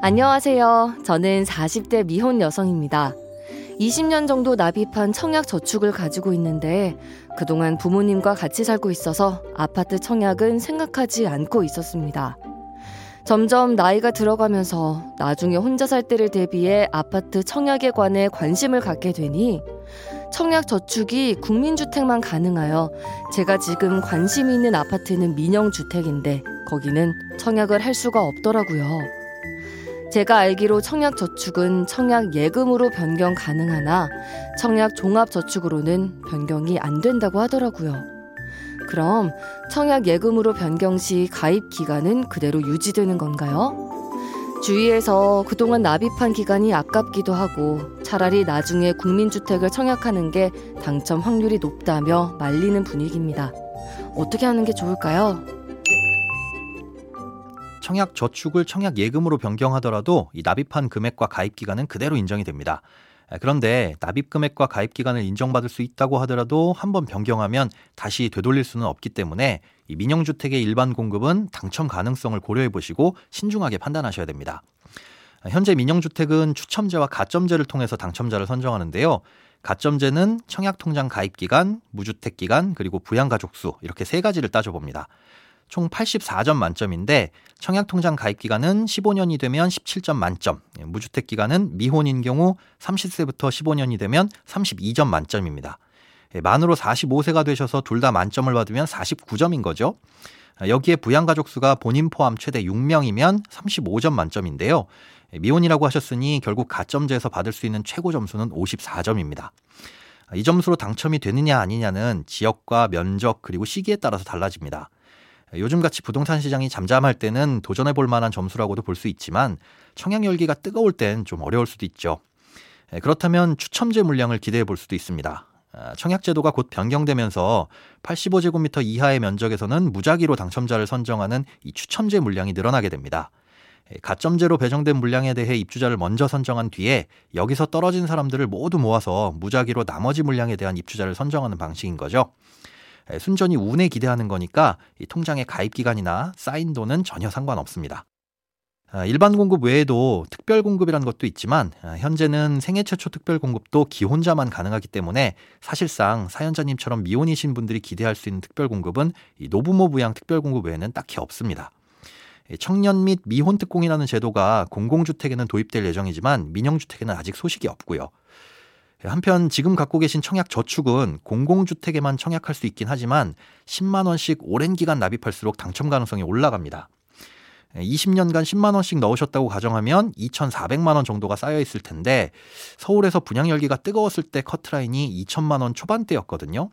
안녕하세요. 저는 40대 미혼 여성입니다. 20년 정도 납입한 청약 저축을 가지고 있는데 그동안 부모님과 같이 살고 있어서 아파트 청약은 생각하지 않고 있었습니다. 점점 나이가 들어가면서 나중에 혼자 살 때를 대비해 아파트 청약에 관해 관심을 갖게 되니 청약 저축이 국민주택만 가능하여 제가 지금 관심 있는 아파트는 민영주택인데 거기는 청약을 할 수가 없더라고요. 제가 알기로 청약 저축은 청약 예금으로 변경 가능하나 청약 종합 저축으로는 변경이 안 된다고 하더라고요. 그럼 청약 예금으로 변경 시 가입 기간은 그대로 유지되는 건가요? 주위에서 그동안 납입한 기간이 아깝기도 하고 차라리 나중에 국민주택을 청약하는 게 당첨 확률이 높다며 말리는 분위기입니다. 어떻게 하는 게 좋을까요? 청약 저축을 청약 예금으로 변경하더라도 이 납입한 금액과 가입 기간은 그대로 인정이 됩니다. 그런데 납입 금액과 가입 기간을 인정받을 수 있다고 하더라도 한번 변경하면 다시 되돌릴 수는 없기 때문에 이 민영주택의 일반 공급은 당첨 가능성을 고려해 보시고 신중하게 판단하셔야 됩니다. 현재 민영주택은 추첨제와 가점제를 통해서 당첨자를 선정하는데요. 가점제는 청약통장 가입 기간, 무주택 기간, 그리고 부양가족수 이렇게 세 가지를 따져봅니다. 총 84점 만점인데 청약통장 가입 기간은 15년이 되면 17점 만점, 예, 무주택 기간은 미혼인 경우 30세부터 15년이 되면 32점 만점입니다. 예, 만으로 45세가 되셔서 둘 다 만점을 받으면 49점인 거죠. 아, 여기에 부양가족 수가 본인 포함 최대 6명이면 35점 만점인데요. 예, 미혼이라고 하셨으니 결국 가점제에서 받을 수 있는 최고 점수는 54점입니다. 아, 이 점수로 당첨이 되느냐 아니냐는 지역과 면적 그리고 시기에 따라서 달라집니다. 요즘같이 부동산 시장이 잠잠할 때는 도전해 볼 만한 점수라고도 볼 수 있지만 청약 열기가 뜨거울 땐 좀 어려울 수도 있죠. 그렇다면 추첨제 물량을 기대해 볼 수도 있습니다. 아, 청약제도가 곧 변경되면서 85제곱미터 이하의 면적에서는 무작위로 당첨자를 선정하는 이 추첨제 물량이 늘어나게 됩니다. 가점제로 배정된 물량에 대해 입주자를 먼저 선정한 뒤에 여기서 떨어진 사람들을 모두 모아서 무작위로 나머지 물량에 대한 입주자를 선정하는 방식인 거죠. 순전히 운에 기대하는 거니까 통장의 가입 기간이나 쌓인 돈은 전혀 상관없습니다. 아, 일반 공급 외에도 특별 공급이라는 것도 있지만 아, 현재는 생애 최초 특별 공급도 기혼자만 가능하기 때문에 사실상 사연자님처럼 미혼이신 분들이 기대할 수 있는 특별 공급은 노부모 부양 특별 공급 외에는 딱히 없습니다. 청년 및 미혼 특공이라는 제도가 공공주택에는 도입될 예정이지만 민영주택에는 아직 소식이 없고요. 한편 지금 갖고 계신 청약 저축은 공공주택에만 청약할 수 있긴 하지만 10만 원씩 오랜 기간 납입할수록 당첨 가능성이 올라갑니다. 20년간 10만 원씩 넣으셨다고 가정하면 2,400만 원 정도가 쌓여 있을 텐데 서울에서 분양 열기가 뜨거웠을 때 커트라인이 2천만 원 초반대였거든요.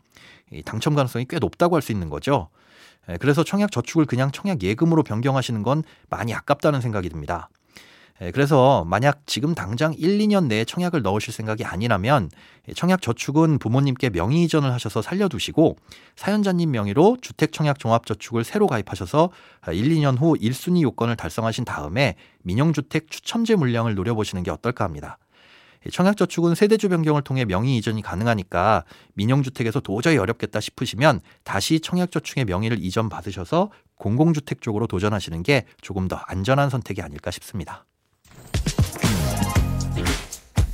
당첨 가능성이 꽤 높다고 할 수 있는 거죠. 그래서 청약 저축을 그냥 청약 예금으로 변경하시는 건 많이 아깝다는 생각이 듭니다. 예, 그래서 만약 지금 당장 1, 2년 내에 청약을 넣으실 생각이 아니라면 청약 저축은 부모님께 명의 이전을 하셔서 살려두시고 사연자님 명의로 주택 청약 종합 저축을 새로 가입하셔서 1, 2년 후 1순위 요건을 달성하신 다음에 민영주택 추첨제 물량을 노려보시는 게 어떨까 합니다. 청약저축은 세대주 변경을 통해 명의 이전이 가능하니까 민영주택에서 도저히 어렵겠다 싶으시면 다시 청약저축의 명의를 이전 받으셔서 공공주택 쪽으로 도전하시는 게 조금 더 안전한 선택이 아닐까 싶습니다.